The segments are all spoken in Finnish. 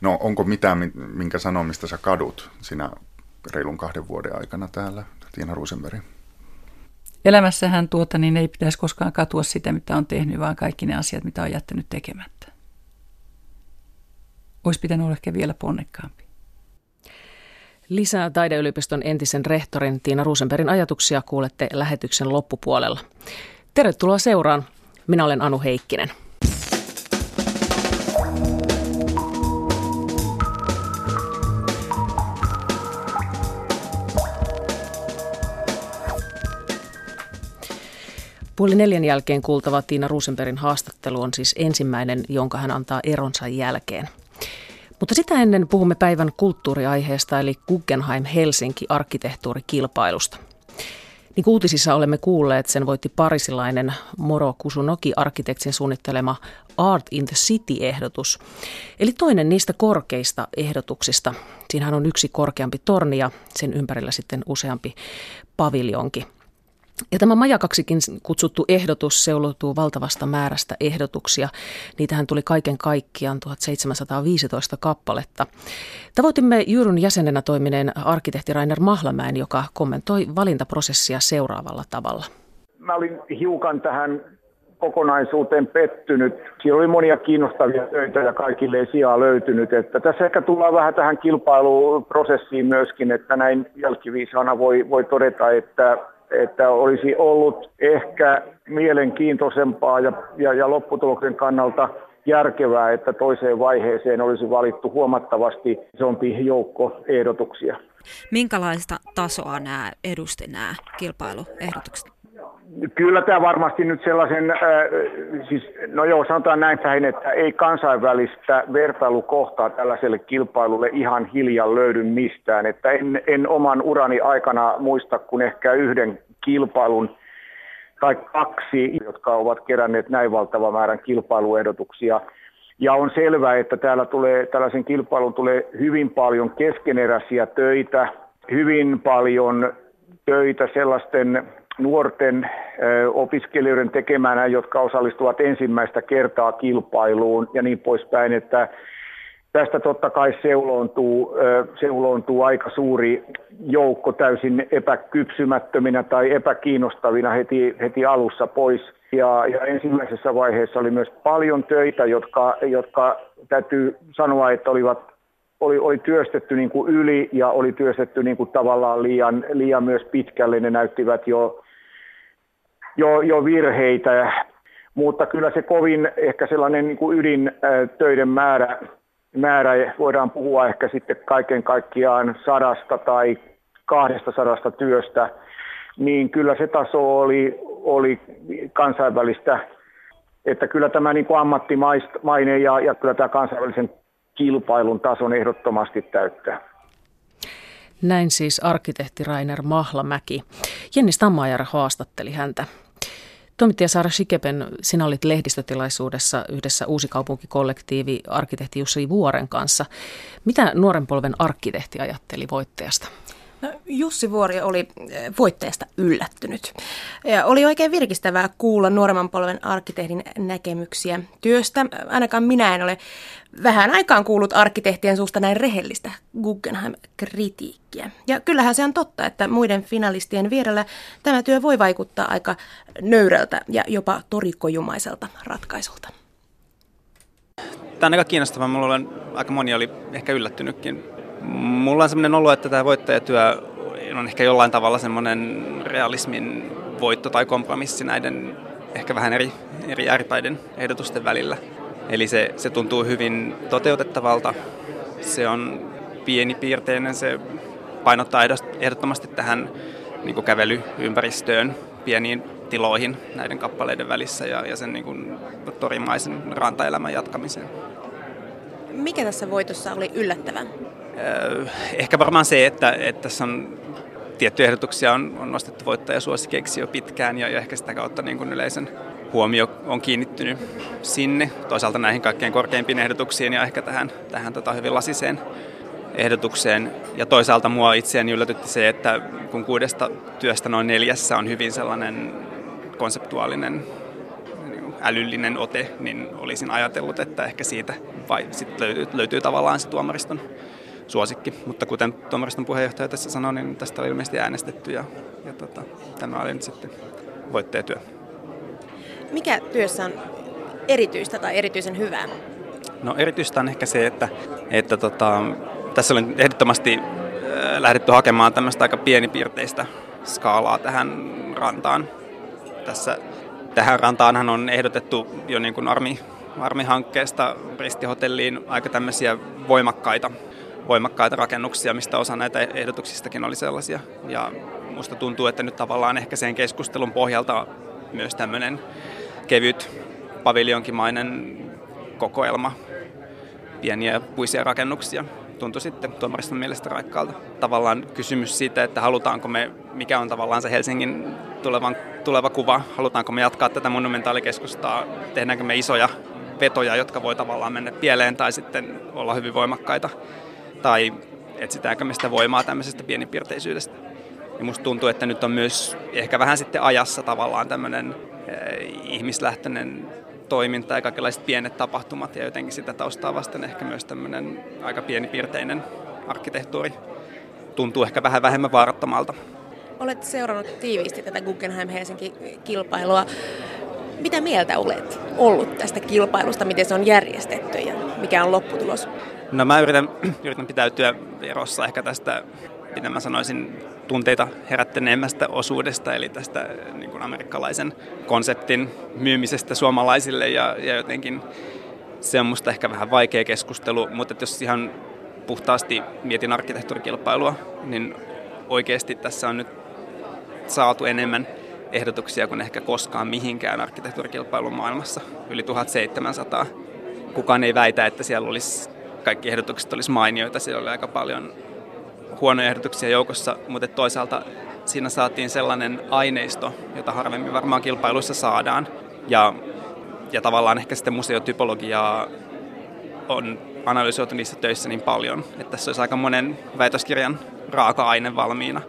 No onko mitään, minkä sanomista sä kadut sinä reilun kahden vuoden aikana täällä, Tiina Ruusenberg? Elämässähän tuota, niin ei pitäisi koskaan katua sitä, mitä on tehnyt, vaan kaikki ne asiat, mitä on jättänyt tekemättä. Olisi pitänyt olla ehkä vielä ponnekkaampi. Lisää taideyliopiston entisen rehtorin Tiina Ruusenbergin ajatuksia kuulette lähetyksen loppupuolella. Tervetuloa seuraan. Minä olen Anu Heikkinen. Puoli neljän jälkeen kuultava Tiina Ruusenbergin haastattelu on siis ensimmäinen, jonka hän antaa eronsa jälkeen. Mutta sitä ennen puhumme päivän kulttuuriaiheesta eli Guggenheim Helsinki arkkitehtuurikilpailusta. Niin kuin uutisissa olemme kuulleet, sen voitti parisilainen Moro Kusunoki arkkitektsin suunnittelema Art in the City-ehdotus. Eli toinen niistä korkeista ehdotuksista. Siinähän on yksi korkeampi torni ja sen ympärillä sitten useampi paviljonki – ja tämä majakaksikin kutsuttu ehdotus seuloutuu valtavasta määrästä ehdotuksia. Niitähän tuli kaiken kaikkiaan 1715 kappaletta. Tavoitimme Jyryn jäsenenä toimineen arkkitehti Rainer Mahlamäen, joka kommentoi valintaprosessia seuraavalla tavalla. Mä olin hiukan tähän kokonaisuuteen pettynyt. Siellä oli monia kiinnostavia töitä ja kaikille ei sijaa löytynyt. Että tässä ehkä tullaan vähän tähän kilpailuprosessiin myöskin, että näin jälkiviisana voi, voi todeta, että että olisi ollut ehkä mielenkiintoisempaa ja, ja, ja lopputuloksen kannalta järkevää, että toiseen vaiheeseen olisi valittu huomattavasti isompi joukko ehdotuksia. Minkälaista tasoa nämä edusti nämä kilpailuehdotukset? Kyllä tämä varmasti nyt sellaisen, äh, siis, no joo, sanotaan näin päin, että ei kansainvälistä vertailukohtaa tällaiselle kilpailulle ihan hiljan löydy mistään. Että en, en oman urani aikana muista kuin ehkä yhden kilpailun tai kaksi, jotka ovat keränneet näin valtavan määrän kilpailuehdotuksia. Ja on selvää, että täällä tulee, tällaisen kilpailun tulee hyvin paljon keskeneräisiä töitä, hyvin paljon töitä sellaisten nuorten opiskelijoiden tekemänä, jotka osallistuvat ensimmäistä kertaa kilpailuun ja niin poispäin, että tästä totta kai seuloontuu, seuloontuu aika suuri joukko täysin epäkypsymättöminä tai epäkiinnostavina heti, heti alussa pois. Ja, ja ensimmäisessä vaiheessa oli myös paljon töitä, jotka, jotka täytyy sanoa, että olivat oli, oli työstetty niin kuin yli ja oli työstetty niin kuin tavallaan liian, liian myös pitkälle. Ne näyttivät jo jo, jo virheitä, mutta kyllä se kovin ehkä sellainen niin kuin ydintöiden määrä, määrä, voidaan puhua ehkä sitten kaiken kaikkiaan sadasta tai kahdesta sadasta työstä, niin kyllä se taso oli, oli kansainvälistä, että kyllä tämä niin kuin ammattimainen ja, ja kyllä tämä kansainvälisen kilpailun tason ehdottomasti täyttää. Näin siis arkkitehti Rainer Mahlamäki. Jenni Stammaajara haastatteli häntä. Toimittaja Saara Shikepen, sinä olit lehdistötilaisuudessa yhdessä uusikaupunkikollektiivi arkkitehti Jussi Vuoren kanssa. Mitä nuoren polven arkkitehti ajatteli voittajasta? No, Jussi Vuori oli eh, voitteesta yllättynyt. Ja oli oikein virkistävää kuulla nuoremman polven arkkitehdin näkemyksiä työstä. Ainakaan minä en ole vähän aikaan kuullut arkkitehtien suusta näin rehellistä Guggenheim-kritiikkiä. Ja kyllähän se on totta, että muiden finalistien vierellä tämä työ voi vaikuttaa aika nöyrältä ja jopa torikojumaiselta ratkaisulta. Tämä on aika kiinnostavaa. Mulla on aika moni oli ehkä yllättynytkin Mulla on sellainen olo, että tämä voittajatyö on ehkä jollain tavalla semmoinen realismin voitto tai kompromissi näiden ehkä vähän eri, eri ääripäiden ehdotusten välillä. Eli se, se tuntuu hyvin toteutettavalta. Se on pienipiirteinen, se painottaa ehdottomasti tähän niin kävelyympäristöön, pieniin tiloihin näiden kappaleiden välissä ja, ja sen niin kuin, torimaisen rantaelämän jatkamiseen. Mikä tässä voitossa oli yllättävän? Ehkä varmaan se, että, että tässä on tiettyjä ehdotuksia on, on nostettu voittajasuosikeiksi jo pitkään ja, ja ehkä sitä kautta niin kuin yleisen huomio on kiinnittynyt sinne. Toisaalta näihin kaikkein korkeimpiin ehdotuksiin ja ehkä tähän, tähän tota hyvin lasiseen ehdotukseen. Ja toisaalta mua itseäni yllätytti se, että kun kuudesta työstä noin neljässä on hyvin sellainen konseptuaalinen älyllinen ote, niin olisin ajatellut, että ehkä siitä vai sit löytyy, löytyy tavallaan se tuomariston suosikki. Mutta kuten tuomariston puheenjohtaja tässä sanoi, niin tästä oli ilmeisesti äänestetty ja, ja tota, tämä oli nyt sitten voittajatyö. Mikä työssä on erityistä tai erityisen hyvää? No erityistä on ehkä se, että, että tota, tässä on ehdottomasti äh, lähdetty hakemaan tämmöistä aika pienipiirteistä skaalaa tähän rantaan. Tässä, tähän rantaanhan on ehdotettu jo niin kuin armi, armihankkeesta ristihotelliin aika tämmöisiä voimakkaita, voimakkaita rakennuksia, mistä osa näitä ehdotuksistakin oli sellaisia. Ja musta tuntuu, että nyt tavallaan ehkä sen keskustelun pohjalta myös tämmöinen kevyt paviljonkimainen kokoelma pieniä puisia rakennuksia tuntui sitten tuomariston mielestä raikkaalta. Tavallaan kysymys siitä, että halutaanko me, mikä on tavallaan se Helsingin tulevan, tuleva kuva, halutaanko me jatkaa tätä monumentaalikeskustaa, tehdäänkö me isoja vetoja, jotka voi tavallaan mennä pieleen tai sitten olla hyvin voimakkaita, tai etsitäänkö me sitä voimaa tämmöisestä pienipiirteisyydestä. Ja musta tuntuu, että nyt on myös ehkä vähän sitten ajassa tavallaan tämmöinen eh, ihmislähtöinen toiminta ja kaikenlaiset pienet tapahtumat ja jotenkin sitä taustaa vasten ehkä myös tämmöinen aika pienipiirteinen arkkitehtuuri tuntuu ehkä vähän vähemmän vaarattomalta. Olet seurannut tiiviisti tätä Guggenheim Helsinki-kilpailua. Mitä mieltä olet ollut tästä kilpailusta, miten se on järjestetty ja mikä on lopputulos? No mä yritän, yritän pitäytyä erossa ehkä tästä, mitä mä sanoisin, tunteita herättäneemmästä osuudesta, eli tästä niin kuin amerikkalaisen konseptin myymisestä suomalaisille ja, ja jotenkin se on musta ehkä vähän vaikea keskustelu, mutta jos ihan puhtaasti mietin arkkitehtuurikilpailua, niin oikeasti tässä on nyt saatu enemmän ehdotuksia kuin ehkä koskaan mihinkään arkkitehtuurikilpailun maailmassa, yli 1700. Kukaan ei väitä, että siellä olisi, kaikki ehdotukset olisi mainioita, siellä oli aika paljon huonoja ehdotuksia joukossa, mutta toisaalta siinä saatiin sellainen aineisto, jota harvemmin varmaan kilpailuissa saadaan. Ja, ja tavallaan ehkä sitten museotypologiaa on analysoitu niissä töissä niin paljon, että tässä olisi aika monen väitöskirjan raaka-aine valmiina.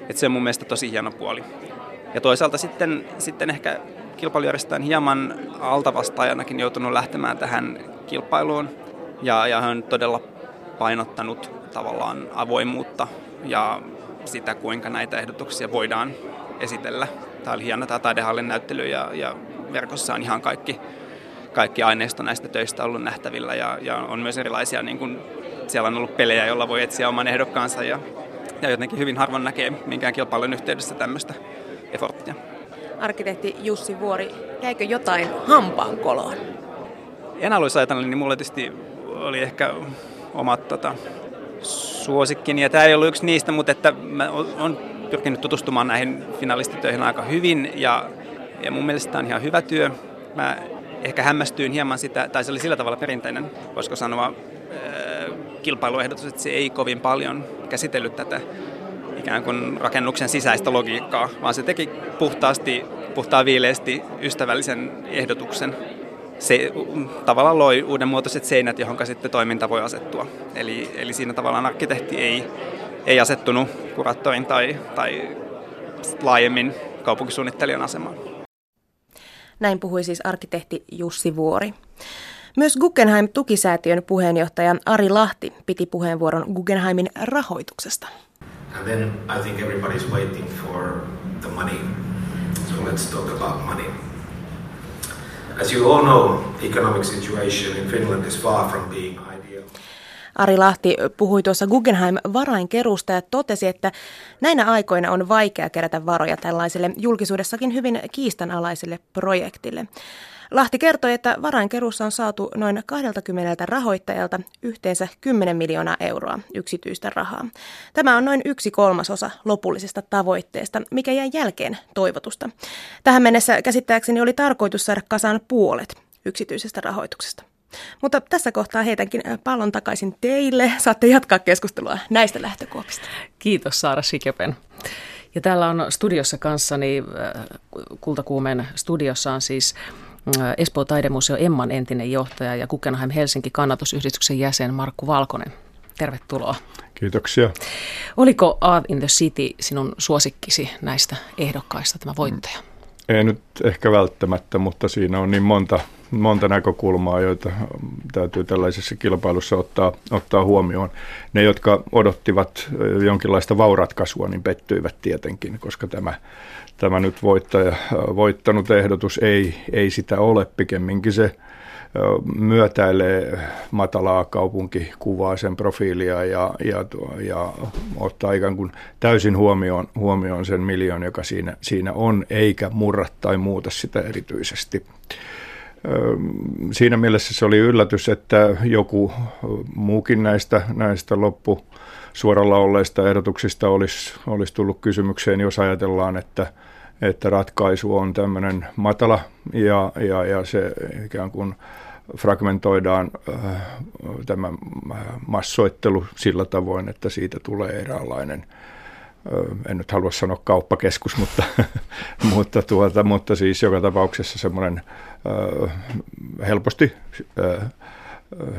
Että se on mun mielestä tosi hieno puoli. Ja toisaalta sitten, sitten ehkä kilpailujärjestäjä on hieman altavastaajanakin joutunut lähtemään tähän kilpailuun. Ja, ja on todella painottanut tavallaan avoimuutta ja sitä, kuinka näitä ehdotuksia voidaan esitellä. Tämä oli hieno tämä taidehallin näyttely ja, ja verkossa on ihan kaikki, kaikki aineisto näistä töistä ollut nähtävillä ja, ja on myös erilaisia, niin kuin, siellä on ollut pelejä, joilla voi etsiä oman ehdokkaansa ja, ja jotenkin hyvin harvoin näkee minkään kilpailun yhteydessä tämmöistä efforttia. Arkkitehti Jussi Vuori, jäikö jotain hampaan koloon? En haluaisi ajatella, niin mulla tietysti oli ehkä omat tota, suosikkini. Ja tämä ei ollut yksi niistä, mutta että mä olen pyrkinyt tutustumaan näihin finalistitöihin aika hyvin ja, ja mun mielestä tämä on ihan hyvä työ. Mä ehkä hämmästyin hieman sitä, tai se oli sillä tavalla perinteinen, voisiko sanoa, kilpailuehdotus, että se ei kovin paljon käsitellyt tätä ikään kuin rakennuksen sisäistä logiikkaa, vaan se teki puhtaasti, puhtaan viileästi ystävällisen ehdotuksen se tavallaan loi uudenmuotoiset seinät, johon sitten toiminta voi asettua. Eli, eli siinä tavallaan arkkitehti ei, ei asettunut kuraattorin tai, tai laajemmin kaupunkisuunnittelijan asemaan. Näin puhui siis arkkitehti Jussi Vuori. Myös Guggenheim-tukisäätiön puheenjohtaja Ari Lahti piti puheenvuoron Guggenheimin rahoituksesta. And then I think everybody's waiting for the money. So let's talk about money. As you all know, economic situation in Finland is far from being. Ari Lahti puhui tuossa Guggenheim-varainkerusta ja totesi, että näinä aikoina on vaikea kerätä varoja tällaiselle julkisuudessakin hyvin kiistanalaiselle projektille. Lahti kertoi, että varainkeruussa on saatu noin 20 rahoittajalta yhteensä 10 miljoonaa euroa yksityistä rahaa. Tämä on noin yksi kolmasosa lopullisesta tavoitteesta, mikä jäi jälkeen toivotusta. Tähän mennessä käsittääkseni oli tarkoitus saada kasaan puolet yksityisestä rahoituksesta. Mutta tässä kohtaa heitänkin pallon takaisin teille. Saatte jatkaa keskustelua näistä lähtökohdista. Kiitos Saara Sikepen. Ja täällä on studiossa kanssani, äh, Kultakuumen studiossa on siis Espoo taidemuseo Emman entinen johtaja ja Guggenheim Helsinki kannatusyhdistyksen jäsen Markku Valkonen. Tervetuloa. Kiitoksia. Oliko Art in the City sinun suosikkisi näistä ehdokkaista, tämä voittaja? Ei nyt ehkä välttämättä, mutta siinä on niin monta, monta näkökulmaa, joita täytyy tällaisessa kilpailussa ottaa, ottaa huomioon. Ne, jotka odottivat jonkinlaista vauratkaisua, niin pettyivät tietenkin, koska tämä, tämä nyt voittaja, voittanut ehdotus ei, ei sitä ole. Pikemminkin se myötäilee matalaa kaupunkikuvaa, sen profiilia ja, ja, ja ottaa ikään kuin täysin huomioon, huomioon sen miljoon, joka siinä, siinä on, eikä murra tai muuta sitä erityisesti. Siinä mielessä se oli yllätys, että joku muukin näistä, näistä loppu suoralla olleista ehdotuksista olisi, olisi tullut kysymykseen, jos ajatellaan, että, että ratkaisu on tämmöinen matala ja, ja, ja se ikään kuin fragmentoidaan äh, tämä massoittelu sillä tavoin, että siitä tulee eräänlainen, äh, en nyt halua sanoa kauppakeskus, mutta, mutta, tuota, mutta siis joka tapauksessa semmoinen helposti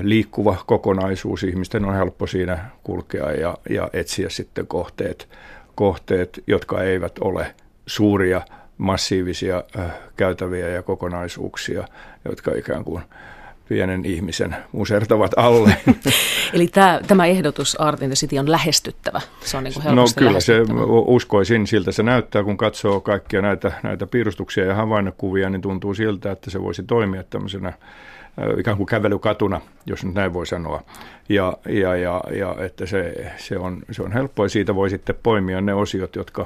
liikkuva kokonaisuus. Ihmisten on helppo siinä kulkea ja, ja etsiä sitten kohteet, kohteet, jotka eivät ole suuria, massiivisia käytäviä ja kokonaisuuksia, jotka ikään kuin pienen ihmisen musertavat alle. Eli tämä, tämä ehdotus Art in the City on lähestyttävä. Se on niin kuin No kyllä se uskoisin, siltä se näyttää, kun katsoo kaikkia näitä, näitä piirustuksia ja havainnokuvia, niin tuntuu siltä, että se voisi toimia tämmöisenä ikään kuin kävelykatuna, jos nyt näin voi sanoa. Ja, ja, ja, ja että se, se, on, se on helppoa ja siitä voi sitten poimia ne osiot, jotka,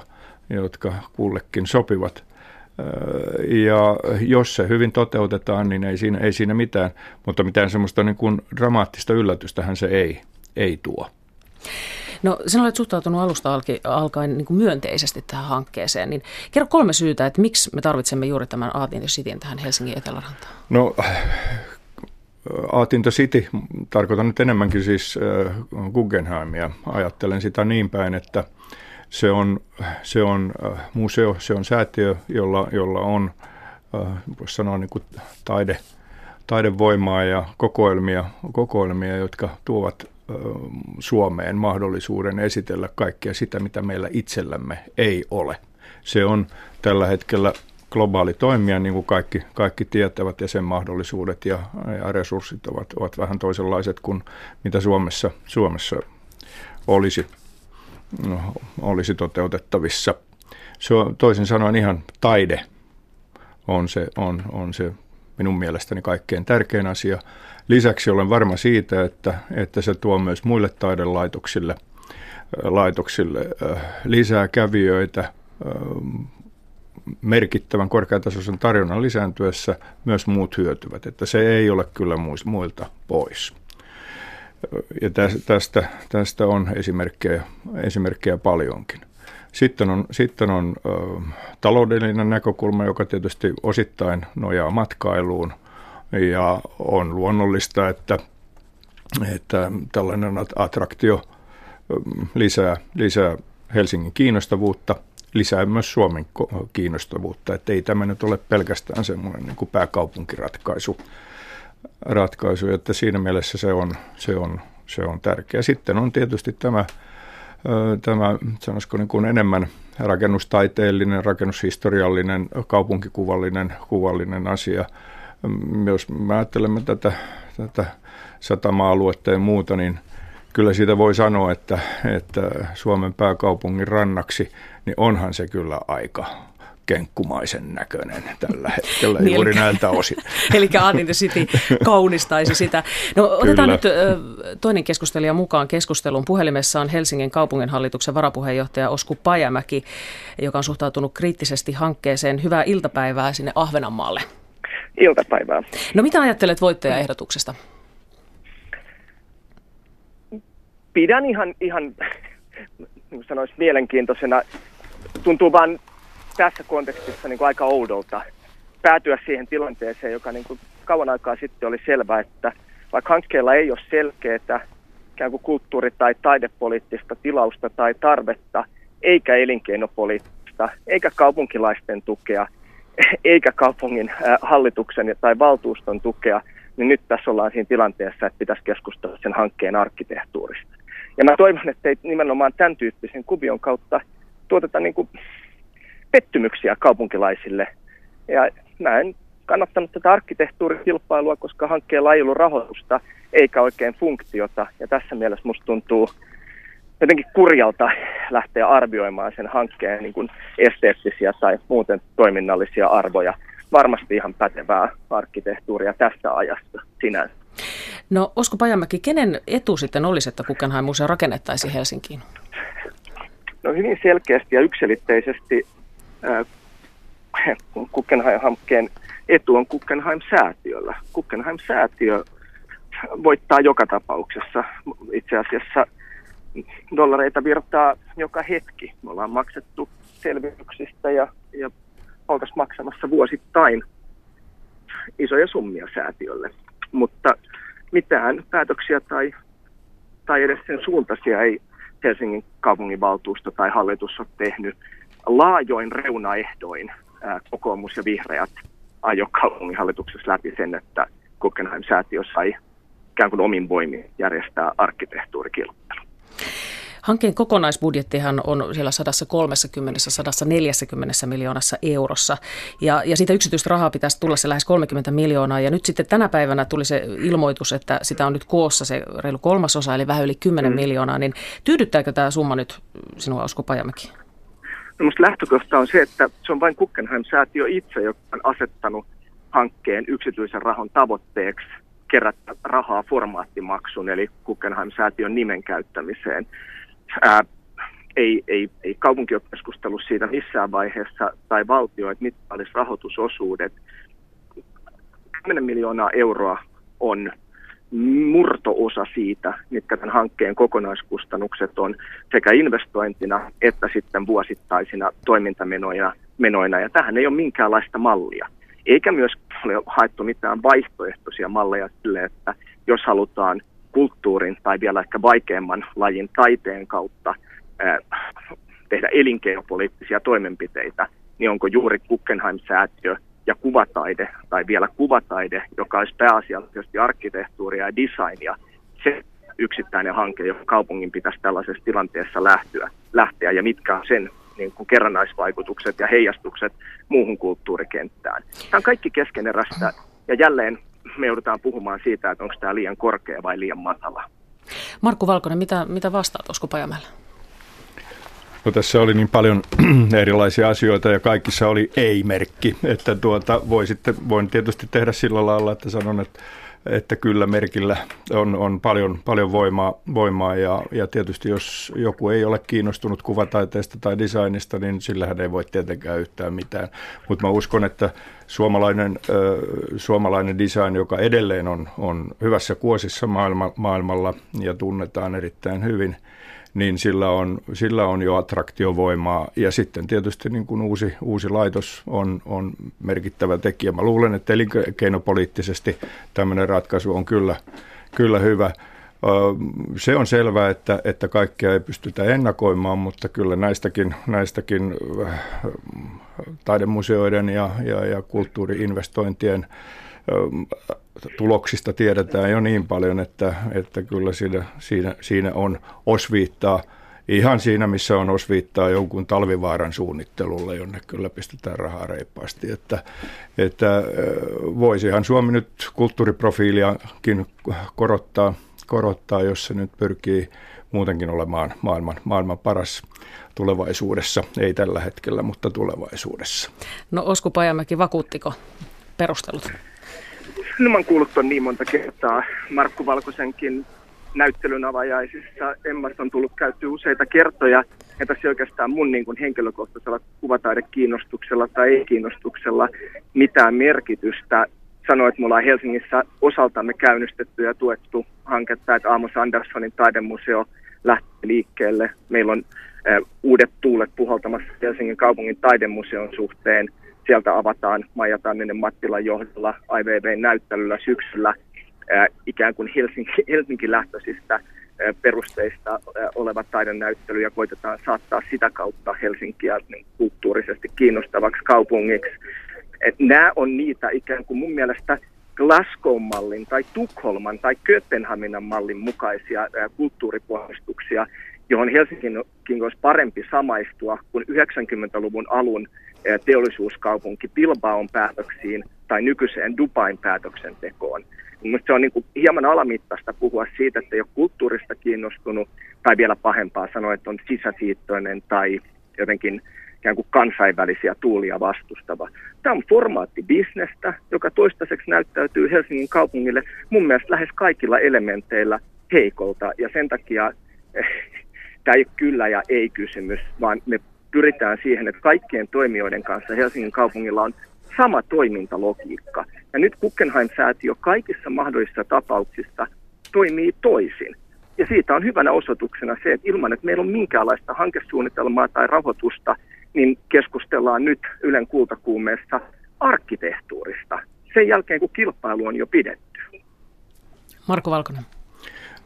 jotka kullekin sopivat. Ja jos se hyvin toteutetaan, niin ei siinä, ei siinä mitään, mutta mitään semmoista niin kuin dramaattista yllätystähän se ei, ei tuo. No sinä olet suhtautunut alusta alkaen niin kuin myönteisesti tähän hankkeeseen, niin kerro kolme syytä, että miksi me tarvitsemme juuri tämän Aatin Cityn tähän Helsingin Etelärantaan? No Aatinto City, tarkoitan nyt enemmänkin siis Guggenheimia. Ajattelen sitä niin päin, että – se on, se on äh, museo, se on säätiö, jolla, jolla on, äh, voisi sanoa, niin kuin taide, taidevoimaa ja kokoelmia, kokoelmia, jotka tuovat äh, Suomeen mahdollisuuden esitellä kaikkea sitä, mitä meillä itsellämme ei ole. Se on tällä hetkellä globaali toimija, niin kuin kaikki, kaikki tietävät, ja sen mahdollisuudet ja, ja resurssit ovat, ovat vähän toisenlaiset kuin mitä Suomessa, Suomessa olisi. Olisi toteutettavissa. Se on, toisin sanoen ihan taide on se, on, on se minun mielestäni kaikkein tärkein asia. Lisäksi olen varma siitä, että, että se tuo myös muille taidelaitoksille laitoksille lisää kävijöitä merkittävän korkeatasoisen tarjonnan lisääntyessä myös muut hyötyvät, että se ei ole kyllä muilta pois. Ja tästä, tästä on esimerkkejä, esimerkkejä paljonkin. Sitten on, sitten on ö, taloudellinen näkökulma, joka tietysti osittain nojaa matkailuun. Ja on luonnollista, että, että tällainen attraktio lisää, lisää Helsingin kiinnostavuutta, lisää myös Suomen kiinnostavuutta. Että ei tämä nyt ole pelkästään semmoinen niin kuin pääkaupunkiratkaisu ratkaisu, että siinä mielessä se on, se on, se on tärkeä. Sitten on tietysti tämä, tämä sanoisiko niin kuin enemmän rakennustaiteellinen, rakennushistoriallinen, kaupunkikuvallinen kuvallinen asia. Jos me ajattelemme tätä, tätä satama-aluetta ja muuta, niin kyllä siitä voi sanoa, että, että Suomen pääkaupungin rannaksi, niin onhan se kyllä aika kenkkumaisen näköinen tällä hetkellä niin, juuri eli, näiltä osin. Eli Aatin the City kaunistaisi sitä. No otetaan Kyllä. nyt toinen keskustelija mukaan keskustelun. Puhelimessa on Helsingin kaupunginhallituksen varapuheenjohtaja Osku Pajamäki, joka on suhtautunut kriittisesti hankkeeseen. Hyvää iltapäivää sinne Ahvenanmaalle. Iltapäivää. No mitä ajattelet voittajaehdotuksesta? Pidän ihan, ihan niin sanoisi, mielenkiintoisena. Tuntuu vaan tässä kontekstissa niin kuin aika oudolta päätyä siihen tilanteeseen, joka niin kuin kauan aikaa sitten oli selvää, että vaikka hankkeella ei ole selkeää ikään kuin kulttuuri- tai taidepoliittista tilausta tai tarvetta, eikä elinkeinopoliittista, eikä kaupunkilaisten tukea, eikä kaupungin hallituksen tai valtuuston tukea, niin nyt tässä ollaan siinä tilanteessa, että pitäisi keskustella sen hankkeen arkkitehtuurista. Ja mä toivon, että ei nimenomaan tämän tyyppisen kuvion kautta tuoteta niin kuin pettymyksiä kaupunkilaisille Ja mä en kannattanut tätä arkkitehtuurikilpailua, koska hankkeella ei ollut rahoitusta eikä oikein funktiota. Ja tässä mielessä musta tuntuu jotenkin kurjalta lähteä arvioimaan sen hankkeen niin kuin esteettisiä tai muuten toiminnallisia arvoja. Varmasti ihan pätevää arkkitehtuuria tästä ajasta sinänsä. No Osko Pajamäki, kenen etu sitten olisi, että Guggenheim-museo rakennettaisiin Helsinkiin? No hyvin selkeästi ja yksilitteisesti Guggenheim-hankkeen etu on Guggenheim-säätiöllä. Guggenheim-säätiö voittaa joka tapauksessa. Itse asiassa dollareita virtaa joka hetki. Me ollaan maksettu selvityksistä ja, ja oltaisiin maksamassa vuosittain isoja summia säätiölle. Mutta mitään päätöksiä tai, tai edes sen suuntaisia ei Helsingin kaupunginvaltuusto tai hallitus ole tehnyt. Laajoin reunaehdoin kokoomus ja vihreät ajo kaupunginhallituksessa läpi sen, että Guggenheim-säätiö sai ikään kuin omin voimin järjestää arkkitehtuurikilpailu. Hankkeen kokonaisbudjettihan on siellä 130-140 miljoonassa eurossa ja, ja siitä yksityistä rahaa pitäisi tulla se lähes 30 miljoonaa ja nyt sitten tänä päivänä tuli se ilmoitus, että sitä on nyt koossa se reilu kolmasosa eli vähän yli 10 mm. miljoonaa, niin tyydyttääkö tämä summa nyt sinua Osko Pajamäki? Musta lähtökohta on se, että se on vain Guggenheim-säätiö itse, joka on asettanut hankkeen yksityisen rahon tavoitteeksi kerätä rahaa formaattimaksun, eli Guggenheim-säätiön nimen käyttämiseen. Ää, ei, ei, ei kaupunki ole keskustellut siitä missään vaiheessa, tai valtio, että mitkä olisi rahoitusosuudet. 10 miljoonaa euroa on murtoosa siitä, mitkä tämän hankkeen kokonaiskustannukset on sekä investointina että sitten vuosittaisina toimintamenoina. Menoina. Ja tähän ei ole minkäänlaista mallia. Eikä myös ole haettu mitään vaihtoehtoisia malleja sille, että jos halutaan kulttuurin tai vielä ehkä vaikeamman lajin taiteen kautta ää, tehdä elinkeinopoliittisia toimenpiteitä, niin onko juuri Guggenheim-säätiö ja kuvataide, tai vielä kuvataide, joka olisi pääasiallisesti arkkitehtuuria ja designia, se yksittäinen hanke, joka kaupungin pitäisi tällaisessa tilanteessa lähteä, lähteä ja mitkä on sen niin kuin kerrannaisvaikutukset ja heijastukset muuhun kulttuurikenttään. Tämä on kaikki keskeneräistä ja jälleen me joudutaan puhumaan siitä, että onko tämä liian korkea vai liian matala. Markku Valkonen, mitä, mitä vastaat Osko Pajamäellä? No tässä oli niin paljon erilaisia asioita ja kaikissa oli ei-merkki, että tuota, voi sitten, voin tietysti tehdä sillä lailla, että sanon, että että kyllä merkillä on, on paljon, paljon voimaa, voimaa ja, ja tietysti jos joku ei ole kiinnostunut kuvataiteesta tai designista, niin sillähän ei voi tietenkään yhtään mitään. Mutta mä uskon, että suomalainen, suomalainen design, joka edelleen on, on hyvässä kuosissa maailma, maailmalla ja tunnetaan erittäin hyvin – niin sillä on, sillä on jo attраktiovoimaa. Ja sitten tietysti niin kuin uusi, uusi laitos on, on merkittävä tekijä. Mä luulen, että elinkeinopoliittisesti tämmöinen ratkaisu on kyllä, kyllä hyvä. Se on selvää, että, että kaikkea ei pystytä ennakoimaan, mutta kyllä näistäkin, näistäkin taidemuseoiden ja, ja, ja kulttuuriinvestointien tuloksista tiedetään jo niin paljon, että, että kyllä siinä, siinä, siinä on osviittaa ihan siinä, missä on osviittaa jonkun talvivaaran suunnittelulle, jonne kyllä pistetään rahaa reippaasti. Että, että voisihan Suomi nyt kulttuuriprofiiliakin korottaa, korottaa, jos se nyt pyrkii muutenkin olemaan maailman, maailman paras tulevaisuudessa. Ei tällä hetkellä, mutta tulevaisuudessa. No Osku Pajamäki, vakuuttiko perustelut? Mä oon kuullut ton niin monta kertaa. Markku Valkosenkin näyttelyn avajaisissa Emmasta on tullut käyty useita kertoja. Ja tässä oikeastaan mun niin kuin henkilökohtaisella kuvataidekiinnostuksella tai ei-kiinnostuksella mitään merkitystä. Sanoin, että mulla on Helsingissä osaltamme käynnistetty ja tuettu hanketta, että Aamos Anderssonin taidemuseo lähtee liikkeelle. Meillä on äh, uudet tuulet puhaltamassa Helsingin kaupungin taidemuseon suhteen – Sieltä avataan Maija Tanninen Mattilan johdolla IVV-näyttelyllä syksyllä ää, ikään kuin Helsinki, Helsinki-lähtöisistä perusteista oleva taidenäyttely ja koitetaan saattaa sitä kautta Helsinkiä niin, kulttuurisesti kiinnostavaksi kaupungiksi. Et nämä on niitä ikään kuin mun mielestä Glasgow-mallin tai Tukholman tai Kööpenhaminan mallin mukaisia kulttuuripuolustuksia, johon Helsinkin olisi parempi samaistua, kun 90-luvun alun teollisuuskaupunki Bilbaon päätöksiin tai nykyiseen Dubain päätöksentekoon. Minusta se on niin kuin hieman alamittaista puhua siitä, että ei ole kulttuurista kiinnostunut, tai vielä pahempaa sanoa, että on sisäsiittoinen tai jotenkin ikään kuin kansainvälisiä tuulia vastustava. Tämä on formaattibisnestä, joka toistaiseksi näyttäytyy Helsingin kaupungille mun mielestä lähes kaikilla elementeillä heikolta, ja sen takia eh, tämä ei ole kyllä ja ei kysymys, vaan me pyritään siihen, että kaikkien toimijoiden kanssa Helsingin kaupungilla on sama toimintalogiikka. Ja nyt Guggenheim-säätiö kaikissa mahdollisissa tapauksissa toimii toisin. Ja siitä on hyvänä osoituksena se, että ilman, että meillä on minkäänlaista hankesuunnitelmaa tai rahoitusta, niin keskustellaan nyt Ylen kultakuumeessa arkkitehtuurista sen jälkeen, kun kilpailu on jo pidetty. Marko Valkonen.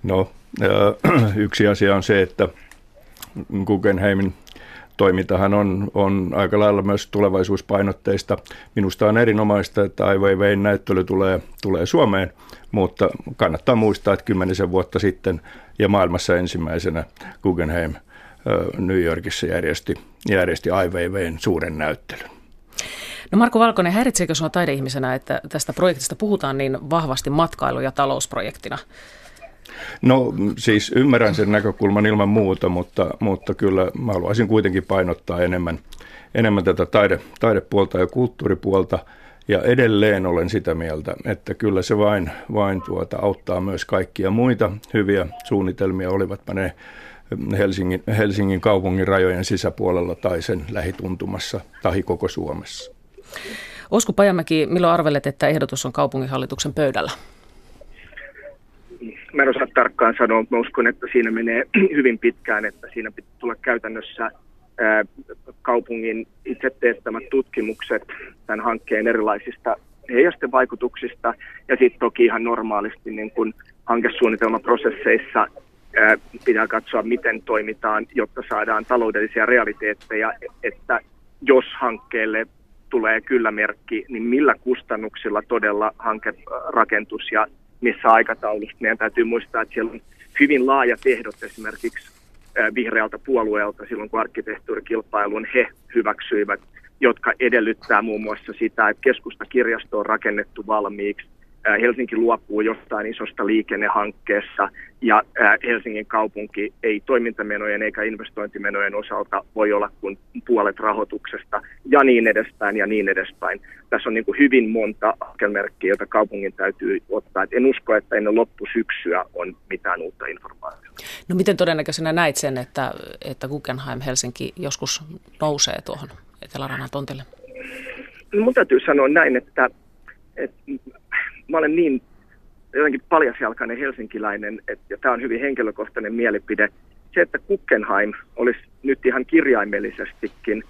No, yksi asia on se, että Guggenheimin toimintahan on, on aika lailla myös tulevaisuuspainotteista. Minusta on erinomaista, että Ai Weiwein näyttely tulee, tulee Suomeen, mutta kannattaa muistaa, että kymmenisen vuotta sitten ja maailmassa ensimmäisenä Guggenheim New Yorkissa järjesti, järjesti Ai Weiwein suuren näyttelyn. No Marko Valkonen, häiritseekö sinua taideihmisenä, että tästä projektista puhutaan niin vahvasti matkailu- ja talousprojektina? No siis ymmärrän sen näkökulman ilman muuta, mutta, mutta kyllä mä haluaisin kuitenkin painottaa enemmän, enemmän tätä taide, taidepuolta ja kulttuuripuolta. Ja edelleen olen sitä mieltä, että kyllä se vain, vain tuota, auttaa myös kaikkia muita hyviä suunnitelmia, olivatpa ne Helsingin, Helsingin kaupungin rajojen sisäpuolella tai sen lähituntumassa tai koko Suomessa. Osku Pajamäki, milloin arvelet, että ehdotus on kaupunginhallituksen pöydällä? Mä en osaa tarkkaan sanoa, mä uskon, että siinä menee hyvin pitkään, että siinä pitää tulla käytännössä kaupungin itse teettämät tutkimukset tämän hankkeen erilaisista heijasten vaikutuksista. Ja sitten toki ihan normaalisti niin kun hankesuunnitelmaprosesseissa ää, pitää katsoa, miten toimitaan, jotta saadaan taloudellisia realiteetteja, että jos hankkeelle tulee kyllä merkki, niin millä kustannuksilla todella hankerakentus ja missä aikataulussa. Meidän täytyy muistaa, että siellä on hyvin laajat ehdot esimerkiksi vihreältä puolueelta silloin, kun arkkitehtuurikilpailun he hyväksyivät, jotka edellyttää muun muassa sitä, että keskustakirjasto on rakennettu valmiiksi, Helsinki luopuu jostain isosta liikennehankkeessa ja Helsingin kaupunki ei toimintamenojen eikä investointimenojen osalta voi olla kuin puolet rahoituksesta ja niin edespäin ja niin edespäin. Tässä on niin kuin hyvin monta askelmerkkiä, joita kaupungin täytyy ottaa. Et en usko, että ennen loppusyksyä on mitään uutta informaatiota. No miten todennäköisenä näit sen, että, että Guggenheim Helsinki joskus nousee tuohon Etelärannan tontille? No, mun täytyy sanoa näin, että, että mä olen niin jotenkin paljasjalkainen helsinkiläinen, että, ja tämä on hyvin henkilökohtainen mielipide, se, että Guggenheim olisi nyt ihan kirjaimellisestikin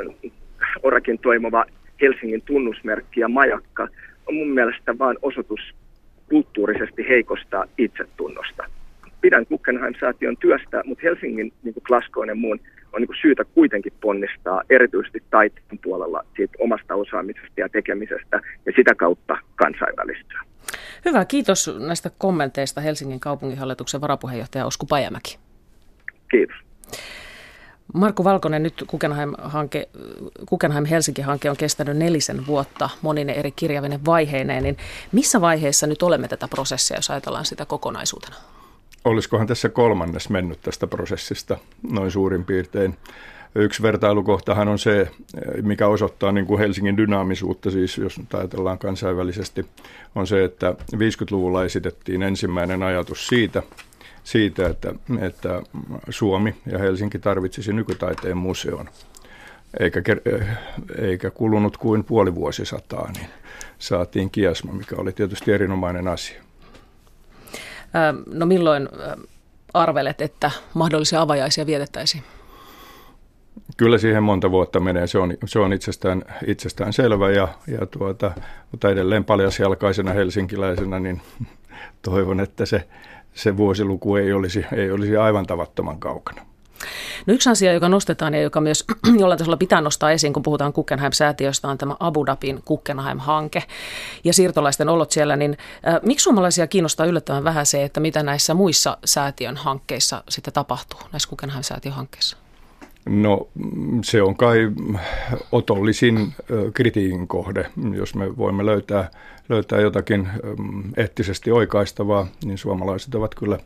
äh, orakin toimiva Helsingin tunnusmerkki ja majakka, on mun mielestä vain osoitus kulttuurisesti heikosta itsetunnosta. Pidän Guggenheim-säätiön työstä, mutta Helsingin niin kuin ja muun on niin syytä kuitenkin ponnistaa erityisesti taiteen puolella siitä omasta osaamisesta ja tekemisestä ja sitä kautta kansainvälistyä. Hyvä, kiitos näistä kommenteista Helsingin kaupunginhallituksen varapuheenjohtaja Osku Pajamäki. Kiitos. Markku Valkonen, nyt Guggenheim-hanke, Guggenheim Helsinki-hanke on kestänyt nelisen vuotta monine eri kirjavinen vaiheineen, niin missä vaiheessa nyt olemme tätä prosessia, jos ajatellaan sitä kokonaisuutena? Olisikohan tässä kolmannes mennyt tästä prosessista noin suurin piirtein. Yksi vertailukohtahan on se, mikä osoittaa niin kuin Helsingin dynaamisuutta, siis jos ajatellaan kansainvälisesti, on se, että 50-luvulla esitettiin ensimmäinen ajatus siitä, siitä että, että Suomi ja Helsinki tarvitsisi nykytaiteen museon. Eikä, eikä kulunut kuin puoli vuosisataa, niin saatiin kiasma, mikä oli tietysti erinomainen asia. No milloin arvelet, että mahdollisia avajaisia vietettäisiin? Kyllä siihen monta vuotta menee, se on, se on itsestään, itsestään selvä, ja, ja tuota, mutta edelleen paljasjalkaisena helsinkiläisenä, niin toivon, että se, se vuosiluku ei olisi, ei olisi aivan tavattoman kaukana. No yksi asia, joka nostetaan ja joka myös jollain tasolla pitää nostaa esiin, kun puhutaan Guggenheim-säätiöstä, on tämä Abu Dhabin Guggenheim-hanke ja siirtolaisten olot siellä. Niin, äh, miksi suomalaisia kiinnostaa yllättävän vähän se, että mitä näissä muissa säätiön hankkeissa sitten tapahtuu, näissä Guggenheim-säätiön hankkeissa? No se on kai otollisin kritiikin kohde. Jos me voimme löytää, löytää jotakin eettisesti oikaistavaa, niin suomalaiset ovat kyllä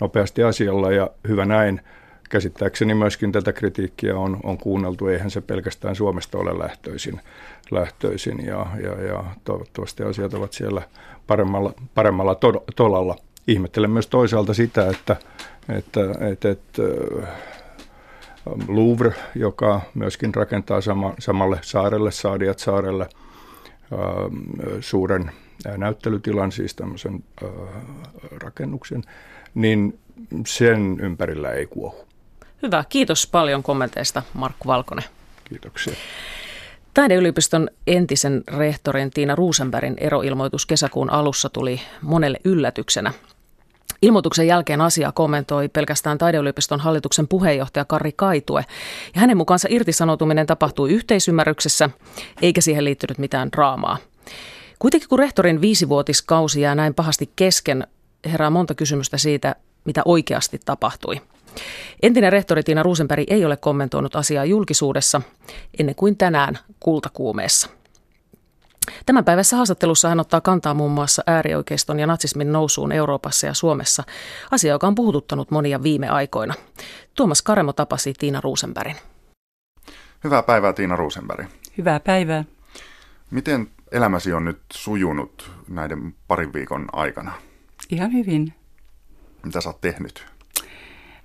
nopeasti asialla ja hyvä näin. Käsittääkseni myöskin tätä kritiikkiä on, on kuunneltu, eihän se pelkästään Suomesta ole lähtöisin, lähtöisin ja, ja, ja toivottavasti asiat ovat siellä paremmalla, paremmalla to, tolalla. Ihmettelen myös toisaalta sitä, että, että, että, että Louvre, joka myöskin rakentaa sama, samalle saarelle, Saadiat saarelle, suuren näyttelytilan, siis tämmöisen rakennuksen, niin sen ympärillä ei kuohu. Hyvä, kiitos paljon kommenteista Markku Valkonen. Kiitoksia. Taideyliopiston entisen rehtorin Tiina Ruusenbergin eroilmoitus kesäkuun alussa tuli monelle yllätyksenä. Ilmoituksen jälkeen asiaa kommentoi pelkästään taideyliopiston hallituksen puheenjohtaja Kari Kaitue. Ja hänen mukaansa irtisanoutuminen tapahtui yhteisymmärryksessä, eikä siihen liittynyt mitään draamaa. Kuitenkin kun rehtorin viisivuotiskausi jää näin pahasti kesken, herää monta kysymystä siitä, mitä oikeasti tapahtui. Entinen rehtori Tiina Ruusenberg ei ole kommentoinut asiaa julkisuudessa ennen kuin tänään kultakuumeessa. Tämän päivässä haastattelussa hän ottaa kantaa muun muassa äärioikeiston ja natsismin nousuun Euroopassa ja Suomessa, asia, joka on puhututtanut monia viime aikoina. Tuomas Karemo tapasi Tiina Ruusenbergin. Hyvää päivää Tiina Ruusenberg. Hyvää päivää. Miten elämäsi on nyt sujunut näiden parin viikon aikana? Ihan hyvin. Mitä sä oot tehnyt?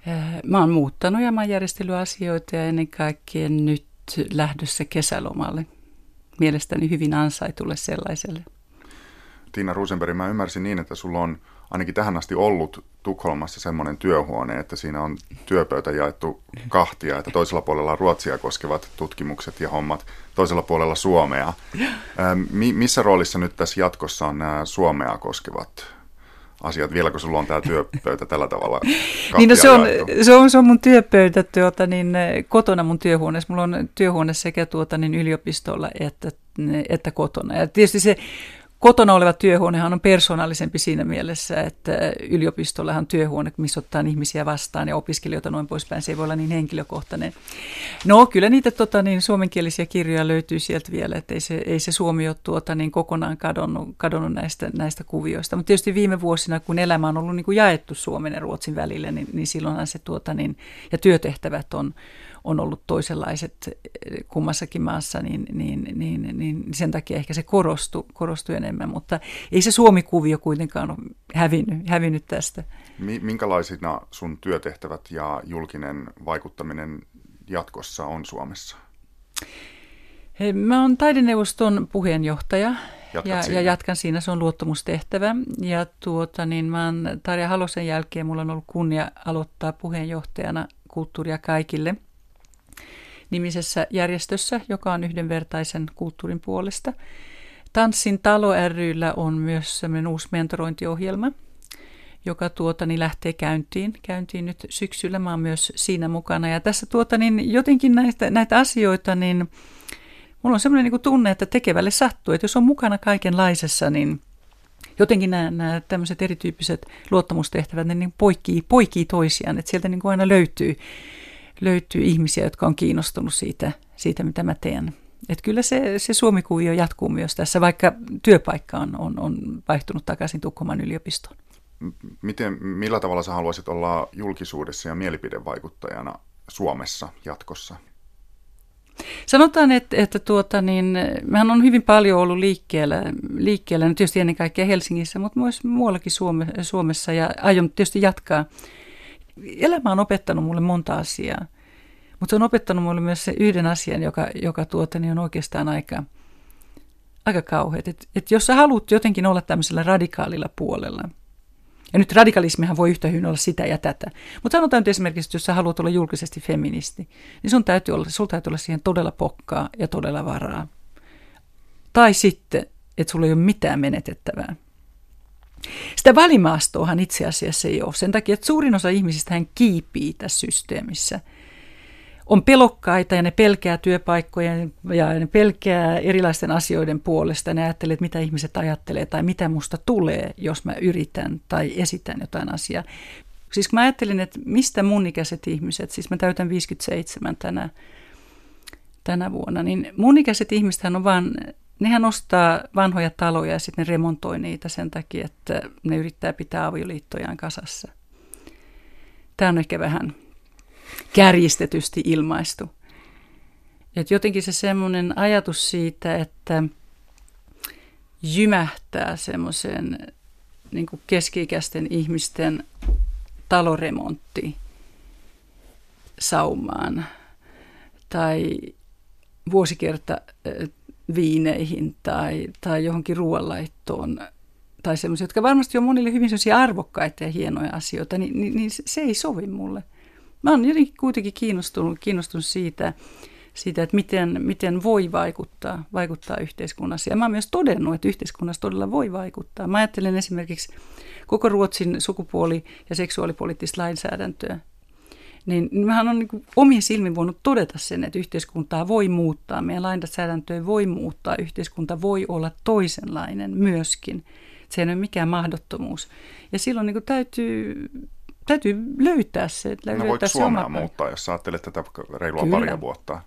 Äh, mä oon muuttanut ja mä oon järjestellyt asioita ja ennen kaikkea nyt lähdössä kesälomalle. Mielestäni hyvin ansaitulle sellaiselle. Tiina Rosenberg, mä ymmärsin niin, että sulla on ainakin tähän asti ollut Tukholmassa semmoinen työhuone, että siinä on työpöytä jaettu kahtia, että toisella puolella on Ruotsia koskevat tutkimukset ja hommat, toisella puolella Suomea. missä roolissa nyt tässä jatkossa on nämä Suomea koskevat asiat, vielä kun sulla on tämä työpöytä tällä tavalla niin no se on, se, on, se on mun työpöytä tuota, niin, kotona mun työhuoneessa. Mulla on työhuone sekä tuota, niin yliopistolla että, että kotona. Ja tietysti se kotona oleva työhuonehan on persoonallisempi siinä mielessä, että yliopistollahan työhuone, missä ottaa ihmisiä vastaan ja opiskelijoita noin poispäin, se ei voi olla niin henkilökohtainen. No kyllä niitä tota, niin, suomenkielisiä kirjoja löytyy sieltä vielä, että ei se, ei se Suomi ole tuota, niin kokonaan kadonnut, kadonnut näistä, näistä kuvioista. Mutta tietysti viime vuosina, kun elämä on ollut niin kuin jaettu Suomen ja Ruotsin välillä, niin, niin silloinhan se tuota, niin, ja työtehtävät on, on ollut toisenlaiset eh, kummassakin maassa, niin, niin, niin, niin sen takia ehkä se korostui, korostui enemmän, mutta ei se Suomi-kuvio kuitenkaan ole hävinnyt, hävinnyt tästä. Minkälaisina sun työtehtävät ja julkinen vaikuttaminen jatkossa on Suomessa? Mä oon taideneuvoston puheenjohtaja ja, ja jatkan siinä, se on luottamustehtävä. Ja tuota, niin mä oon Tarja Halosen jälkeen, mulla on ollut kunnia aloittaa puheenjohtajana kulttuuria kaikille – nimisessä järjestössä, joka on yhdenvertaisen kulttuurin puolesta. Tanssin talo ryllä on myös sellainen uusi mentorointiohjelma, joka tuota, niin lähtee käyntiin, käyntiin nyt syksyllä. Mä oon myös siinä mukana. Ja tässä tuota, niin jotenkin näitä, näitä asioita, niin mulla on semmoinen niin tunne, että tekevälle sattuu. Että jos on mukana kaikenlaisessa, niin jotenkin nämä, nämä tämmöiset erityyppiset luottamustehtävät, ne niin poikii, poikii toisiaan. Että sieltä niin kuin aina löytyy löytyy ihmisiä, jotka on kiinnostunut siitä, siitä mitä mä teen. Et kyllä se, se Suomikuvio jatkuu myös tässä, vaikka työpaikka on, on, on vaihtunut takaisin Tukholman yliopistoon. Miten, millä tavalla sä haluaisit olla julkisuudessa ja mielipidevaikuttajana Suomessa jatkossa? Sanotaan, että, että tuota, niin, mehän on hyvin paljon ollut liikkeellä, liikkeellä tietysti ennen kaikkea Helsingissä, mutta myös muuallakin Suome, Suomessa ja aion tietysti jatkaa elämä on opettanut mulle monta asiaa, mutta se on opettanut mulle myös se yhden asian, joka, joka tuota, niin on oikeastaan aika, aika kauheat. Et, et jos sä haluat jotenkin olla tämmöisellä radikaalilla puolella, ja nyt radikalismihan voi yhtä hyvin olla sitä ja tätä. Mutta sanotaan nyt esimerkiksi, että jos sä haluat olla julkisesti feministi, niin sun täytyy olla, sun täytyy olla siihen todella pokkaa ja todella varaa. Tai sitten, että sulla ei ole mitään menetettävää. Sitä välimaastoahan itse asiassa ei ole. Sen takia, että suurin osa ihmisistä hän kiipii tässä systeemissä. On pelokkaita ja ne pelkää työpaikkoja ja ne pelkää erilaisten asioiden puolesta. Ne ajattelee, että mitä ihmiset ajattelee tai mitä musta tulee, jos mä yritän tai esitän jotain asiaa. Siis kun mä ajattelin, että mistä mun ikäiset ihmiset, siis mä täytän 57 tänä, tänä vuonna, niin mun ikäiset ihmiset on vaan, nehän ostaa vanhoja taloja ja sitten ne remontoi niitä sen takia, että ne yrittää pitää avioliittojaan kasassa. Tämä on ehkä vähän kärjistetysti ilmaistu. Et jotenkin se semmoinen ajatus siitä, että jymähtää semmoisen niin keski-ikäisten ihmisten taloremontti saumaan tai vuosikerta viineihin tai, tai johonkin ruoanlaittoon tai semmoisia, jotka varmasti on monille hyvin arvokkaita ja hienoja asioita, niin, niin, niin se ei sovi mulle. Mä oon jotenkin kuitenkin kiinnostunut, kiinnostunut siitä, siitä, että miten, miten voi vaikuttaa, vaikuttaa yhteiskunnassa. Ja mä oon myös todennut, että yhteiskunnassa todella voi vaikuttaa. Mä ajattelen esimerkiksi koko Ruotsin sukupuoli- ja seksuaalipoliittista lainsäädäntöä. Niin, niin mähän on niin omin silmin voinut todeta sen, että yhteiskuntaa voi muuttaa, meidän lainsäädäntöä voi muuttaa, yhteiskunta voi olla toisenlainen myöskin. Se ei ole mikään mahdottomuus. Ja silloin niin täytyy, täytyy löytää se. Löytää no voiko Suomea muuttaa, jos ajattelet tätä reilua Kyllä. paria vuotta?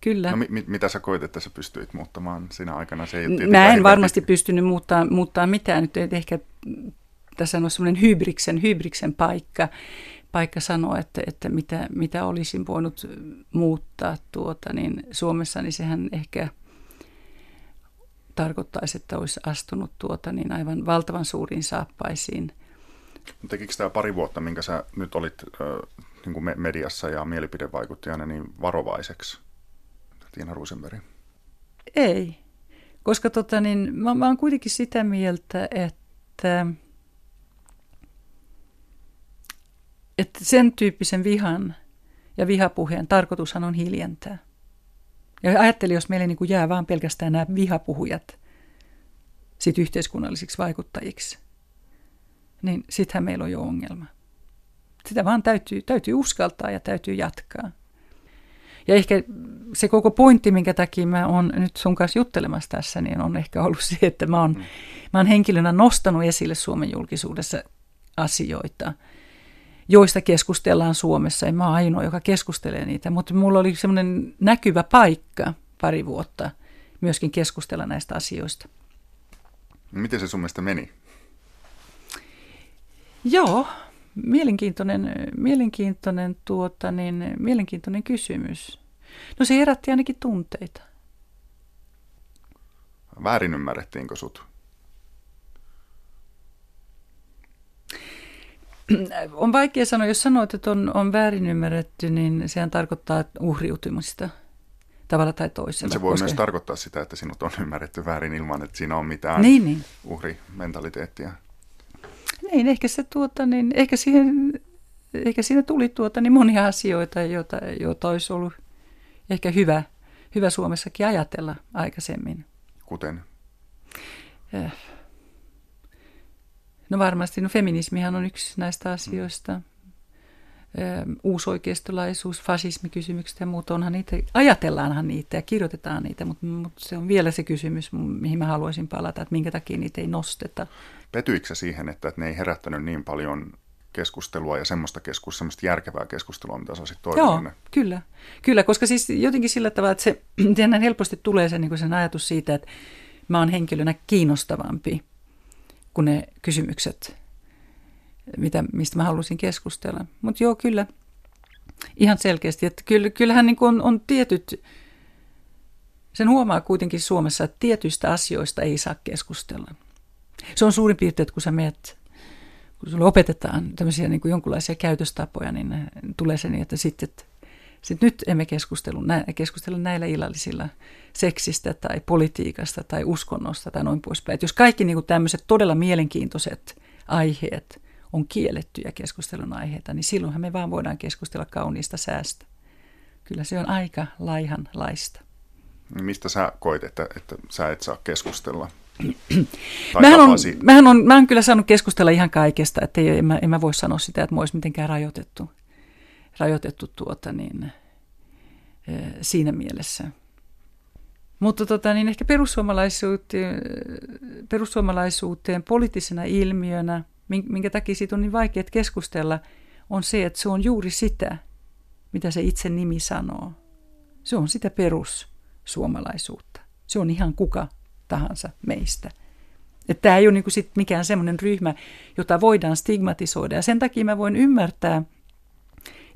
Kyllä. No mi- mitä sä koit, että sä pystyit muuttamaan siinä aikana? Se ei Mä en varmasti pystynyt muuttaa, muuttaa mitään. Nyt ei ehkä tässä on semmoinen hybriksen, hybriksen paikka, paikka sanoa, että, että mitä, mitä olisin voinut muuttaa tuota, niin Suomessa, niin sehän ehkä tarkoittaisi, että olisi astunut tuota, niin aivan valtavan suuriin saappaisiin. Tekikö tämä pari vuotta, minkä sä nyt olit äh, niin kuin mediassa ja mielipidevaikuttajana, niin varovaiseksi? Tiina Rosenberg? Ei, koska tota, niin, mä, mä oon kuitenkin sitä mieltä, että, että sen tyyppisen vihan ja vihapuheen tarkoitushan on hiljentää. Ja ajattelin, jos meille niin kuin jää vaan pelkästään nämä vihapuhujat sit yhteiskunnallisiksi vaikuttajiksi, niin sittenhän meillä on jo ongelma. Sitä vaan täytyy, täytyy uskaltaa ja täytyy jatkaa. Ja ehkä se koko pointti, minkä takia mä oon nyt sun kanssa juttelemassa tässä, niin on ehkä ollut se, että mä oon, mä oon henkilönä nostanut esille Suomen julkisuudessa asioita, joista keskustellaan Suomessa. En mä oon ainoa, joka keskustelee niitä, mutta mulla oli semmoinen näkyvä paikka pari vuotta myöskin keskustella näistä asioista. Miten se sun mielestä meni? Joo, Mielenkiintoinen, mielenkiintoinen, tuota, niin, mielenkiintoinen kysymys. No se herätti ainakin tunteita. Väärin ymmärrettiinkö sut? On vaikea sanoa, jos sanoit, että on, on väärin ymmärretty, niin sehän tarkoittaa uhriutumista tavalla tai toisella. Se voi koska... myös tarkoittaa sitä, että sinut on ymmärretty väärin ilman, että siinä on mitään niin, niin. uhrimentaliteettia. Niin, ehkä, se, tuota, niin, ehkä, siihen, ehkä siinä tuli tuota, niin monia asioita, joita, joita olisi ollut ehkä hyvä, hyvä Suomessakin ajatella aikaisemmin. Kuten? Eh. No varmasti, no feminismihan on yksi näistä asioista. Uusoikeistolaisuus, fasismikysymykset ja muut, onhan niitä, ajatellaanhan niitä ja kirjoitetaan niitä, mutta, mutta se on vielä se kysymys, mihin mä haluaisin palata, että minkä takia niitä ei nosteta. Petyikö siihen, että, että ne ei herättänyt niin paljon keskustelua ja semmoista, keskus, semmoista järkevää keskustelua, mitä sä olisit toivonut? Joo, kyllä. Kyllä, koska siis jotenkin sillä tavalla, että se helposti tulee se, niin sen ajatus siitä, että mä oon henkilönä kiinnostavampi kuin ne kysymykset, mitä, mistä mä halusin keskustella. Mutta joo, kyllä, ihan selkeästi, että kyllähän niin on, on tietyt, sen huomaa kuitenkin Suomessa, että tietyistä asioista ei saa keskustella. Se on suurin piirtein, että kun sä meet, kun sulle opetetaan tämmöisiä niin kuin jonkinlaisia käytöstapoja, niin tulee se niin, että sitten sit nyt emme keskustelu, nä, keskustella näillä illallisilla seksistä tai politiikasta tai uskonnosta tai noin poispäin. Jos kaikki niin kuin tämmöiset todella mielenkiintoiset aiheet on kiellettyjä keskustelun aiheita, niin silloinhan me vaan voidaan keskustella kauniista säästä. Kyllä se on aika laihan laista. Mistä sä koit, että, että sä et saa keskustella? mähän, on, mähän, on, mä on kyllä saanut keskustella ihan kaikesta, että en, mä, en mä voi sanoa sitä, että mä olisi mitenkään rajoitettu, rajoitettu tuota, niin, siinä mielessä. Mutta tota, niin ehkä perussuomalaisuuteen, perussuomalaisuuteen poliittisena ilmiönä minkä takia siitä on niin vaikea keskustella, on se, että se on juuri sitä, mitä se itse nimi sanoo. Se on sitä perussuomalaisuutta. Se on ihan kuka tahansa meistä. Että tämä ei ole niinku sit mikään semmoinen ryhmä, jota voidaan stigmatisoida. Ja sen takia mä voin ymmärtää,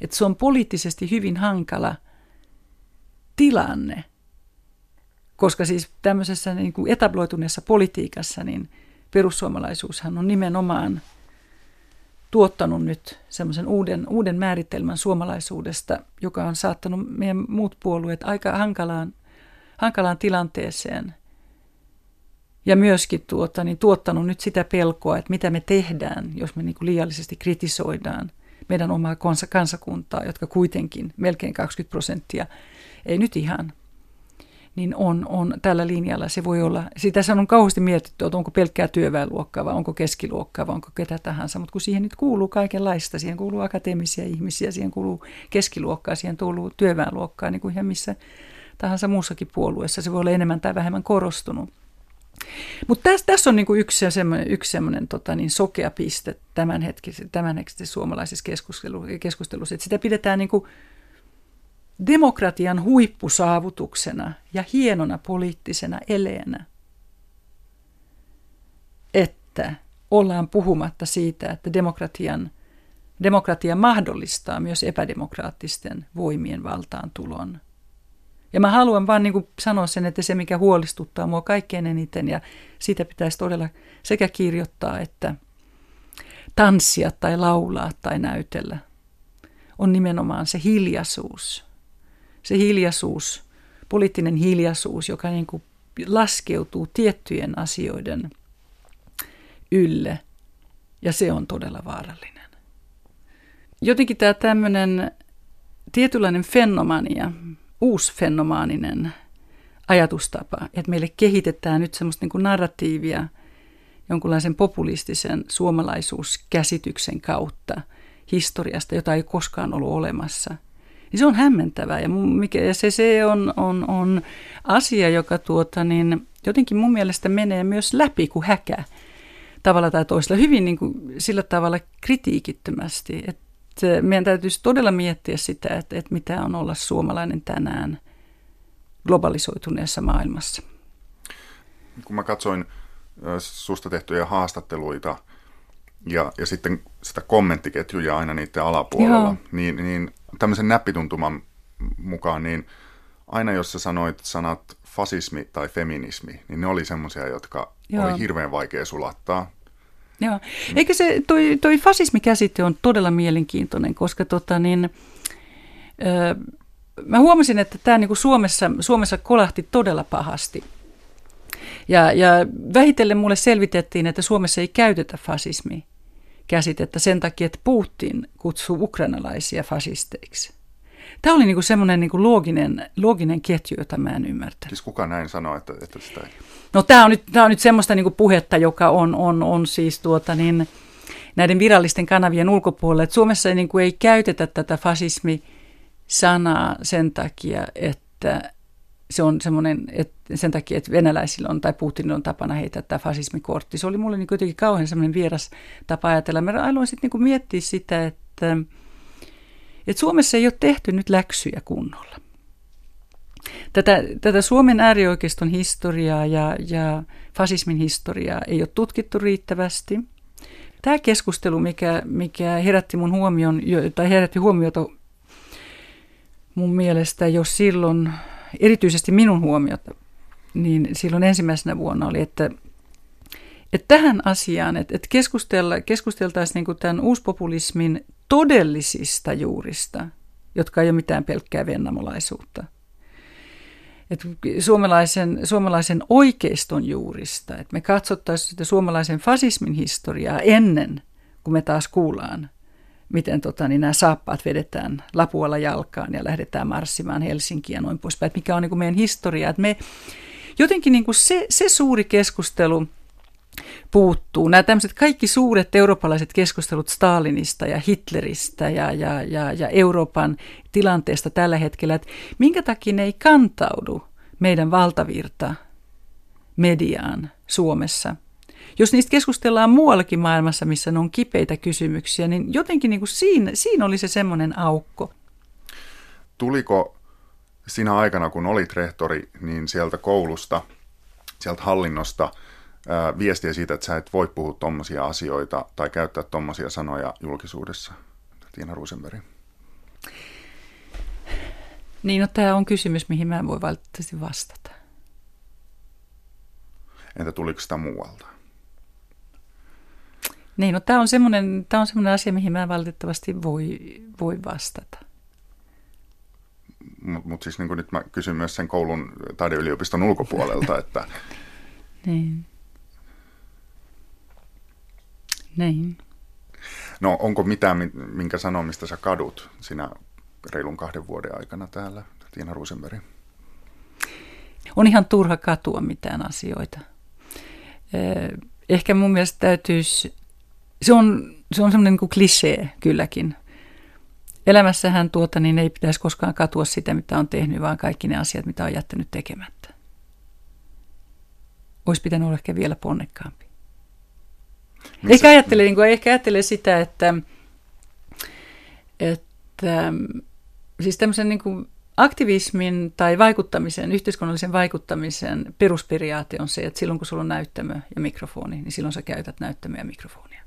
että se on poliittisesti hyvin hankala tilanne. Koska siis tämmöisessä niin kuin etabloituneessa politiikassa, niin perussuomalaisuushan on nimenomaan tuottanut nyt semmoisen uuden, uuden määritelmän suomalaisuudesta, joka on saattanut meidän muut puolueet aika hankalaan, hankalaan tilanteeseen – ja myöskin tuota, niin tuottanut nyt sitä pelkoa, että mitä me tehdään, jos me niin kuin liiallisesti kritisoidaan meidän omaa kansakuntaa, jotka kuitenkin melkein 20 prosenttia, ei nyt ihan, niin on, on tällä linjalla. Se voi olla, sitä on kauheasti mietitty, että onko pelkkää työväenluokkaa vai onko keskiluokkaa vai onko ketä tahansa, mutta kun siihen nyt kuuluu kaikenlaista, siihen kuuluu akateemisia ihmisiä, siihen kuuluu keskiluokkaa, siihen kuuluu työväenluokkaa, niin kuin ihan missä tahansa muussakin puolueessa, se voi olla enemmän tai vähemmän korostunut. Mutta tässä, tässä on niinku yksi semmoinen, yksi tota niin, sokea piste tämänhetkisessä, tämänhetkisessä suomalaisessa keskustelussa, että sitä pidetään niinku demokratian huippusaavutuksena ja hienona poliittisena eleenä, että ollaan puhumatta siitä, että demokratian, demokratia mahdollistaa myös epädemokraattisten voimien valtaan tulon. Ja mä haluan vaan niin sanoa sen, että se mikä huolestuttaa mua kaikkein eniten ja siitä pitäisi todella sekä kirjoittaa että tanssia tai laulaa tai näytellä, on nimenomaan se hiljaisuus. Se hiljaisuus, poliittinen hiljaisuus, joka niin kuin laskeutuu tiettyjen asioiden ylle ja se on todella vaarallinen. Jotenkin tämä tämmöinen tietynlainen fenomania, uusfenomaaninen ajatustapa, että meille kehitetään nyt semmoista niin kuin narratiivia jonkunlaisen populistisen suomalaisuuskäsityksen kautta historiasta, jota ei koskaan ollut olemassa. Niin se on hämmentävää. Ja, mikä, se, se on, on, on asia, joka tuota, niin jotenkin mun mielestä menee myös läpi kuin häkä tavalla tai toisella, hyvin niin kuin sillä tavalla kritiikittömästi, että meidän täytyisi todella miettiä sitä, että, että mitä on olla suomalainen tänään globalisoituneessa maailmassa. Kun mä katsoin susta tehtyjä haastatteluita ja, ja sitten sitä kommenttiketjuja aina niiden alapuolella, niin, niin tämmöisen näppituntuman mukaan, niin aina jos sä sanoit sanat fasismi tai feminismi, niin ne oli semmoisia, jotka Joo. oli hirveän vaikea sulattaa. Joo. Eikö se, toi, toi fasismikäsite on todella mielenkiintoinen, koska tota niin, ö, mä huomasin, että tämä niin Suomessa, Suomessa kolahti todella pahasti. Ja, ja vähitellen mulle selvitettiin, että Suomessa ei käytetä fasismi käsitettä sen takia, että Putin kutsuu ukrainalaisia fasisteiksi. Tämä oli niinku semmoinen niinku looginen, looginen ketju, jota mä en ymmärtänyt. Siis kuka näin sanoo, että, että sitä ei? No tämä on nyt, tämä on nyt semmoista niinku puhetta, joka on, on, on siis tuota niin, näiden virallisten kanavien ulkopuolella. Että Suomessa ei, niinku, ei käytetä tätä fasismi-sanaa sen takia, että se on semmoinen, että sen takia, että venäläisillä on tai Putinilla on tapana heittää tämä fasismikortti. Se oli mulle niin jotenkin kauhean semmoinen vieras tapa ajatella. Mä aloin sitten niin miettiä sitä, että että Suomessa ei ole tehty nyt läksyjä kunnolla. Tätä, tätä Suomen äärioikeiston historiaa ja, ja fasismin historiaa ei ole tutkittu riittävästi. Tämä keskustelu, mikä, mikä herätti mun huomion, tai herätti huomiota mun mielestä jo silloin, erityisesti minun huomiota, niin silloin ensimmäisenä vuonna oli, että, että tähän asiaan, että, että keskusteltaisiin niin tämän uuspopulismin todellisista juurista, jotka ei ole mitään pelkkää vennamolaisuutta. Et suomalaisen, suomalaisen oikeiston juurista, että me katsottaisiin sitä suomalaisen fasismin historiaa ennen kuin me taas kuullaan, miten tota, niin nämä saappaat vedetään lapualla jalkaan ja lähdetään marssimaan Helsinkiin ja noin poispäin, että mikä on niin kuin meidän historia. Että me, jotenkin niin kuin se, se suuri keskustelu – puuttuu. Nämä tämmöiset kaikki suuret eurooppalaiset keskustelut Stalinista ja Hitleristä ja, ja, ja, ja Euroopan tilanteesta tällä hetkellä, että minkä takia ne ei kantaudu meidän valtavirta mediaan Suomessa, jos niistä keskustellaan muuallakin maailmassa, missä ne on kipeitä kysymyksiä, niin jotenkin niin kuin siinä, siinä oli se semmoinen aukko. Tuliko sinä aikana, kun olit rehtori, niin sieltä koulusta, sieltä hallinnosta ää, viestiä siitä, että sä et voi puhua tuommoisia asioita tai käyttää tuommoisia sanoja julkisuudessa, Tiina Rosenberg? Niin, no tämä on kysymys, mihin mä en voi valitettavasti vastata. Entä tuliko sitä muualta? Niin, no tämä on semmoinen, tämä on semmoinen asia, mihin mä valitettavasti voi, voi vastata. Mutta mut siis niin nyt mä kysyn myös sen koulun taideyliopiston ulkopuolelta, että... niin. Niin. No onko mitään, minkä sanomista sä kadut sinä reilun kahden vuoden aikana täällä, Tiina Rosenberg? On ihan turha katua mitään asioita. Ehkä mun mielestä täytyisi, se on, se on semmoinen niin klisee kylläkin. Elämässähän tuota, niin ei pitäisi koskaan katua sitä, mitä on tehnyt, vaan kaikki ne asiat, mitä on jättänyt tekemättä. Olisi pitänyt olla ehkä vielä ponnekkaampi. Missä? Ehkä ajattele, niin kuin, ehkä ajattele sitä, että, että siis tämmöisen niin kuin aktivismin tai vaikuttamisen, yhteiskunnallisen vaikuttamisen perusperiaate on se, että silloin kun sulla on näyttämö ja mikrofoni, niin silloin sä käytät näyttämöä ja mikrofonia.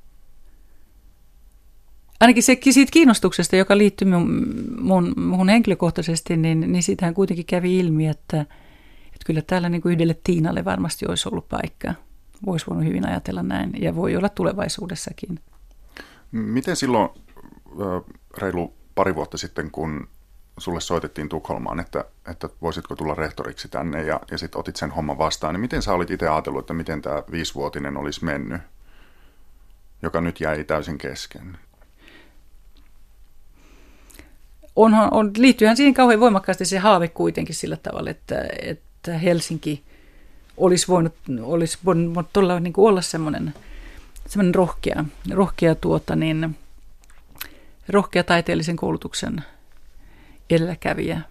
Ainakin se, siitä kiinnostuksesta, joka liittyy mun, mun, mun henkilökohtaisesti, niin, niin siitähän kuitenkin kävi ilmi, että, että kyllä täällä niin kuin yhdelle Tiinalle varmasti olisi ollut paikka. Voisi voinut hyvin ajatella näin ja voi olla tulevaisuudessakin. Miten silloin reilu pari vuotta sitten, kun sulle soitettiin Tukholmaan, että, että voisitko tulla rehtoriksi tänne ja, ja sitten otit sen homman vastaan, niin miten sä olit itse ajatellut, että miten tämä viisivuotinen olisi mennyt, joka nyt jäi täysin kesken? Onhan, on, liittyyhän siihen kauhean voimakkaasti se haave kuitenkin sillä tavalla, että, että Helsinki olisi voinut, olisi voinut olla, niin olla semmoinen, semmoinen rohkea, rohkea, tuota, niin, rohkea taiteellisen koulutuksen – edelläkävijä,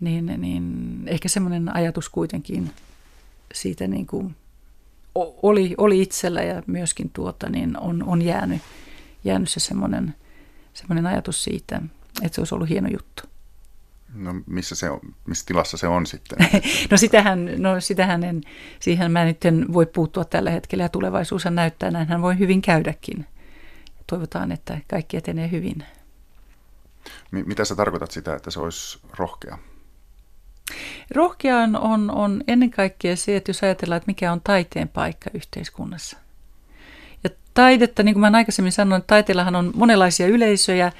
niin, niin ehkä semmoinen ajatus kuitenkin siitä niin kuin oli, oli itsellä ja myöskin tuota, niin on, on jäänyt, jäänyt se semmoinen, semmoinen ajatus siitä, että se olisi ollut hieno juttu. No missä, se on, missä tilassa se on sitten? no sitähän, no sitähän en, siihen mä nyt en voi puuttua tällä hetkellä ja tulevaisuus näyttää, näinhän voi hyvin käydäkin. Toivotaan, että kaikki etenee hyvin. Mitä sä tarkoitat sitä, että se olisi rohkea? Rohkea on, on, on ennen kaikkea se, että jos ajatellaan, että mikä on taiteen paikka yhteiskunnassa. Ja taidetta, niin kuin mä aikaisemmin sanoin, taiteellahan on monenlaisia yleisöjä,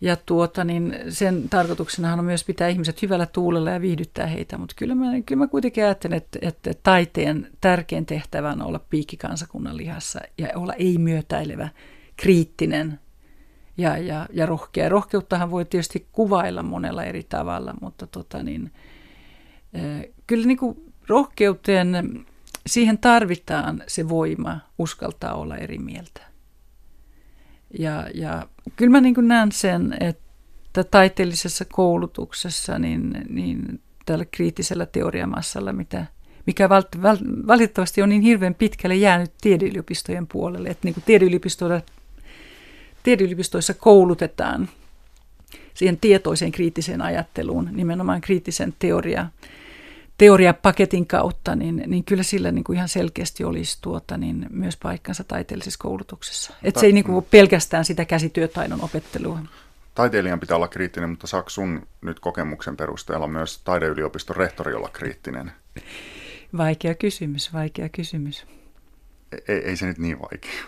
ja tuota, niin sen tarkoituksenahan on myös pitää ihmiset hyvällä tuulella ja viihdyttää heitä, mutta kyllä mä, kyllä mä kuitenkin ajattelen, että, että taiteen tärkein tehtävä on olla piikki kansakunnan lihassa ja olla ei-myötäilevä, kriittinen, ja, ja, ja rohkea. Rohkeuttahan voi tietysti kuvailla monella eri tavalla, mutta tota niin, kyllä niin kuin rohkeuteen, siihen tarvitaan se voima uskaltaa olla eri mieltä. Ja, ja kyllä mä niin näen sen, että taiteellisessa koulutuksessa, niin, niin tällä kriittisellä teoriamassalla, mitä, mikä valitettavasti on niin hirveän pitkälle jäänyt tiedeyliopistojen puolelle, että niin kuin tiedeyliopistoissa koulutetaan siihen tietoiseen kriittiseen ajatteluun, nimenomaan kriittisen teoria, teoriapaketin kautta, niin, niin kyllä sillä niin kuin ihan selkeästi olisi tuota, niin myös paikkansa taiteellisessa koulutuksessa. Että se ei niin kuin pelkästään sitä käsityötaidon opettelua. Taiteilijan pitää olla kriittinen, mutta saako sun nyt kokemuksen perusteella myös taideyliopiston rehtori olla kriittinen? Vaikea kysymys, vaikea kysymys. Ei, ei se nyt niin vaikea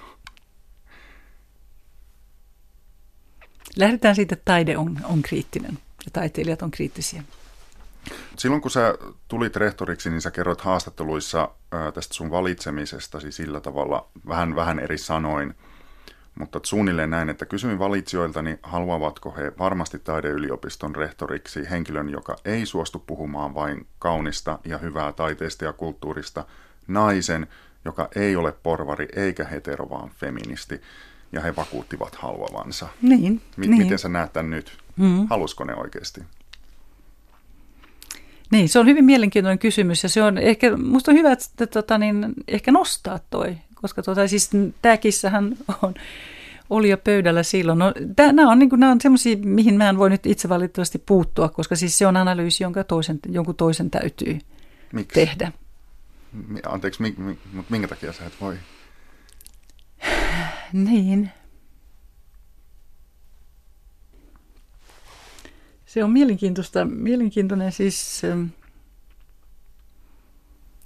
Lähdetään siitä, että taide on, on kriittinen ja taiteilijat on kriittisiä. Silloin kun sä tulit rehtoriksi, niin sä kerroit haastatteluissa tästä sun valitsemisestasi sillä tavalla vähän, vähän eri sanoin, mutta suunnilleen näin, että kysyin valitsijoiltani, haluavatko he varmasti taideyliopiston rehtoriksi henkilön, joka ei suostu puhumaan vain kaunista ja hyvää taiteesta ja kulttuurista, naisen, joka ei ole porvari eikä hetero, vaan feministi ja he vakuuttivat haluavansa. Niin, M- niin. Miten sä näet tämän nyt? Mm. Halusko ne oikeasti? Niin, se on hyvin mielenkiintoinen kysymys ja se on ehkä, musta on hyvä, että tota, niin, ehkä nostaa toi, koska tota, siis tämä kissahan on, oli jo pöydällä silloin. No, nämä on, niin on semmoisia, mihin mä en voi nyt itse valitettavasti puuttua, koska siis se on analyysi, jonka toisen, jonkun toisen täytyy Miksi? tehdä. Anteeksi, mi, mi, mutta minkä takia sä et voi? niin. Se on mielenkiintoista, mielenkiintoinen siis, ähm,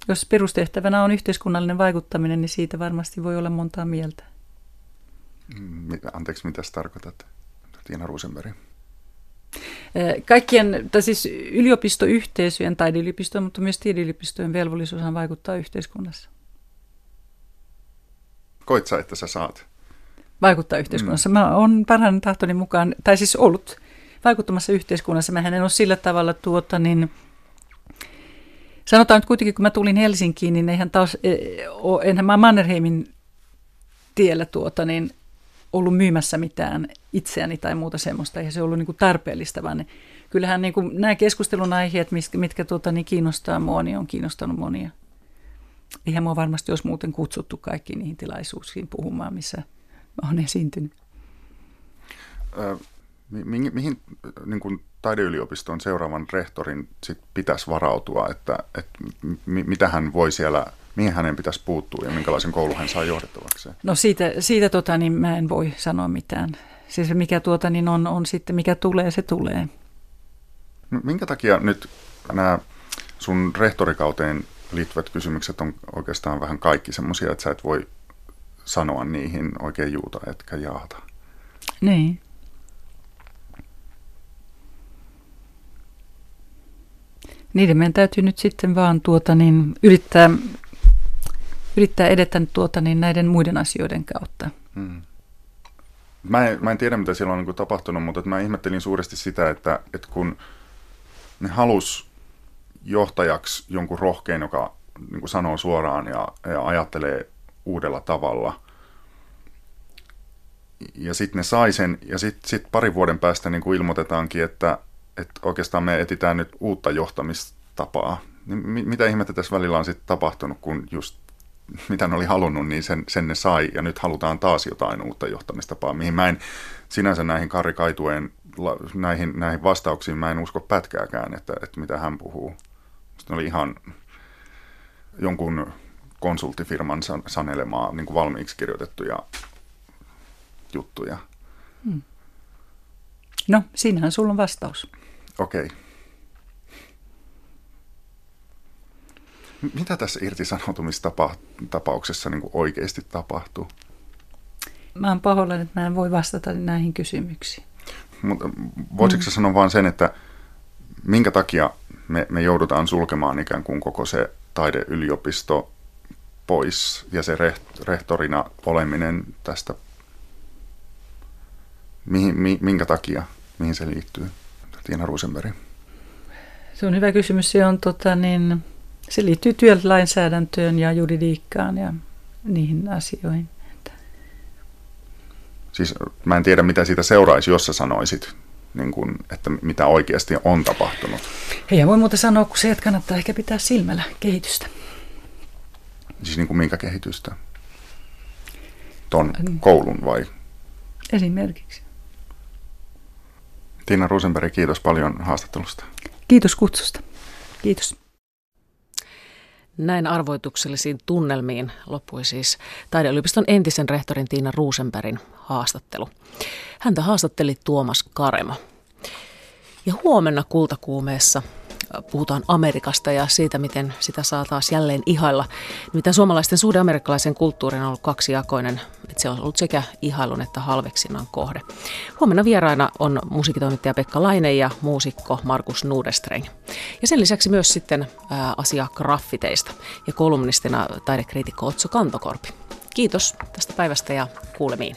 jos perustehtävänä on yhteiskunnallinen vaikuttaminen, niin siitä varmasti voi olla montaa mieltä. Anteeksi, mitä tarkoitat, Tiina Rosenberg? Äh, kaikkien, tai siis yliopistoyhteisöjen, taideyliopistojen, mutta myös tiedeyliopistojen velvollisuus on vaikuttaa yhteiskunnassa. Koit sä, että sä saat? Vaikuttaa yhteiskunnassa. Mm. Mä oon parhaan tahtoni mukaan, tai siis ollut vaikuttamassa yhteiskunnassa. Mä en ole sillä tavalla tuota niin, sanotaan nyt kuitenkin, kun mä tulin Helsinkiin, niin eihän taas, e, enhän mä Mannerheimin tiellä tuota niin, ollut myymässä mitään itseäni tai muuta semmoista, eihän se ollut niin kuin tarpeellista, vaan kyllähän niin kuin nämä keskustelun aiheet, mitkä, mitkä tuota, niin kiinnostaa mua, niin on kiinnostanut monia. Eihän mua varmasti olisi muuten kutsuttu kaikki niihin tilaisuuksiin puhumaan, missä olen esiintynyt. Mihin, mihin niin kuin taideyliopiston seuraavan rehtorin sit pitäisi varautua, että, että mitä hän voi siellä, mihin hänen pitäisi puuttua ja minkälaisen koulun hän saa johdettavaksi? No siitä, siitä tota, niin mä en voi sanoa mitään. Siis mikä tuota, niin on, on sitten, mikä tulee, se tulee. Minkä takia nyt nämä sun rehtorikauteen liittyvät kysymykset on oikeastaan vähän kaikki semmoisia, että sä et voi sanoa niihin oikein juuta etkä jaata. Niin. Niiden meidän täytyy nyt sitten vaan tuota niin, yrittää, yrittää edetä tuota niin, näiden muiden asioiden kautta. Hmm. Mä, en, mä en tiedä, mitä siellä on niin tapahtunut, mutta mä ihmettelin suuresti sitä, että, että kun ne halus johtajaksi jonkun rohkein, joka niin kuin sanoo suoraan ja, ja ajattelee uudella tavalla. Ja sitten ne sai sen, ja sitten sit parin vuoden päästä niin kuin ilmoitetaankin, että, että oikeastaan me etitään nyt uutta johtamistapaa. Niin mitä ihmettä tässä välillä on sitten tapahtunut, kun just mitä ne oli halunnut, niin sen, sen ne sai, ja nyt halutaan taas jotain uutta johtamistapaa, mihin mä en sinänsä näihin Kari Kaitueen näihin, näihin vastauksiin mä en usko pätkääkään, että, että mitä hän puhuu. Sitten oli ihan jonkun konsulttifirman sanelemaa niin kuin valmiiksi kirjoitettuja juttuja. Hmm. No, siinähän sulla on vastaus. Okei. Mitä tässä irtisanoutumistapauksessa niin oikeasti tapahtuu? Mä oon pahoillani, että mä en voi vastata näihin kysymyksiin. Mutta voisitko mm. sanoa vain sen, että minkä takia me, me joudutaan sulkemaan ikään kuin koko se taideyliopisto pois ja se rehtorina oleminen tästä, mihin, mi, minkä takia, mihin se liittyy, Tiina Rosenberg? Se on hyvä kysymys. Se, on, tota, niin, se liittyy työlainsäädäntöön ja juridiikkaan ja niihin asioihin. Siis mä en tiedä, mitä siitä seuraisi, jos sä sanoisit niin kuin, että mitä oikeasti on tapahtunut. Ei voi muuta sanoa kuin se, että kannattaa ehkä pitää silmällä kehitystä. Siis niin kuin minkä kehitystä? Ton koulun vai? Esimerkiksi. Tiina Rosenberg, kiitos paljon haastattelusta. Kiitos kutsusta. Kiitos. Näin arvoituksellisiin tunnelmiin loppui siis taideyliopiston entisen rehtorin Tiina Rosenbergin haastattelu. Häntä haastatteli Tuomas Karemo. Ja huomenna kultakuumeessa puhutaan Amerikasta ja siitä, miten sitä saa taas jälleen ihailla. Mitä suomalaisten suhde amerikkalaisen kulttuurin on ollut kaksijakoinen, että se on ollut sekä ihailun että halveksinnan kohde. Huomenna vieraina on musiikitoimittaja Pekka Laine ja muusikko Markus Nudestreng. Ja sen lisäksi myös sitten ää, asia graffiteista ja kolumnistina taidekriitikko Otso Kantokorpi. Kiitos tästä päivästä ja kuulemiin.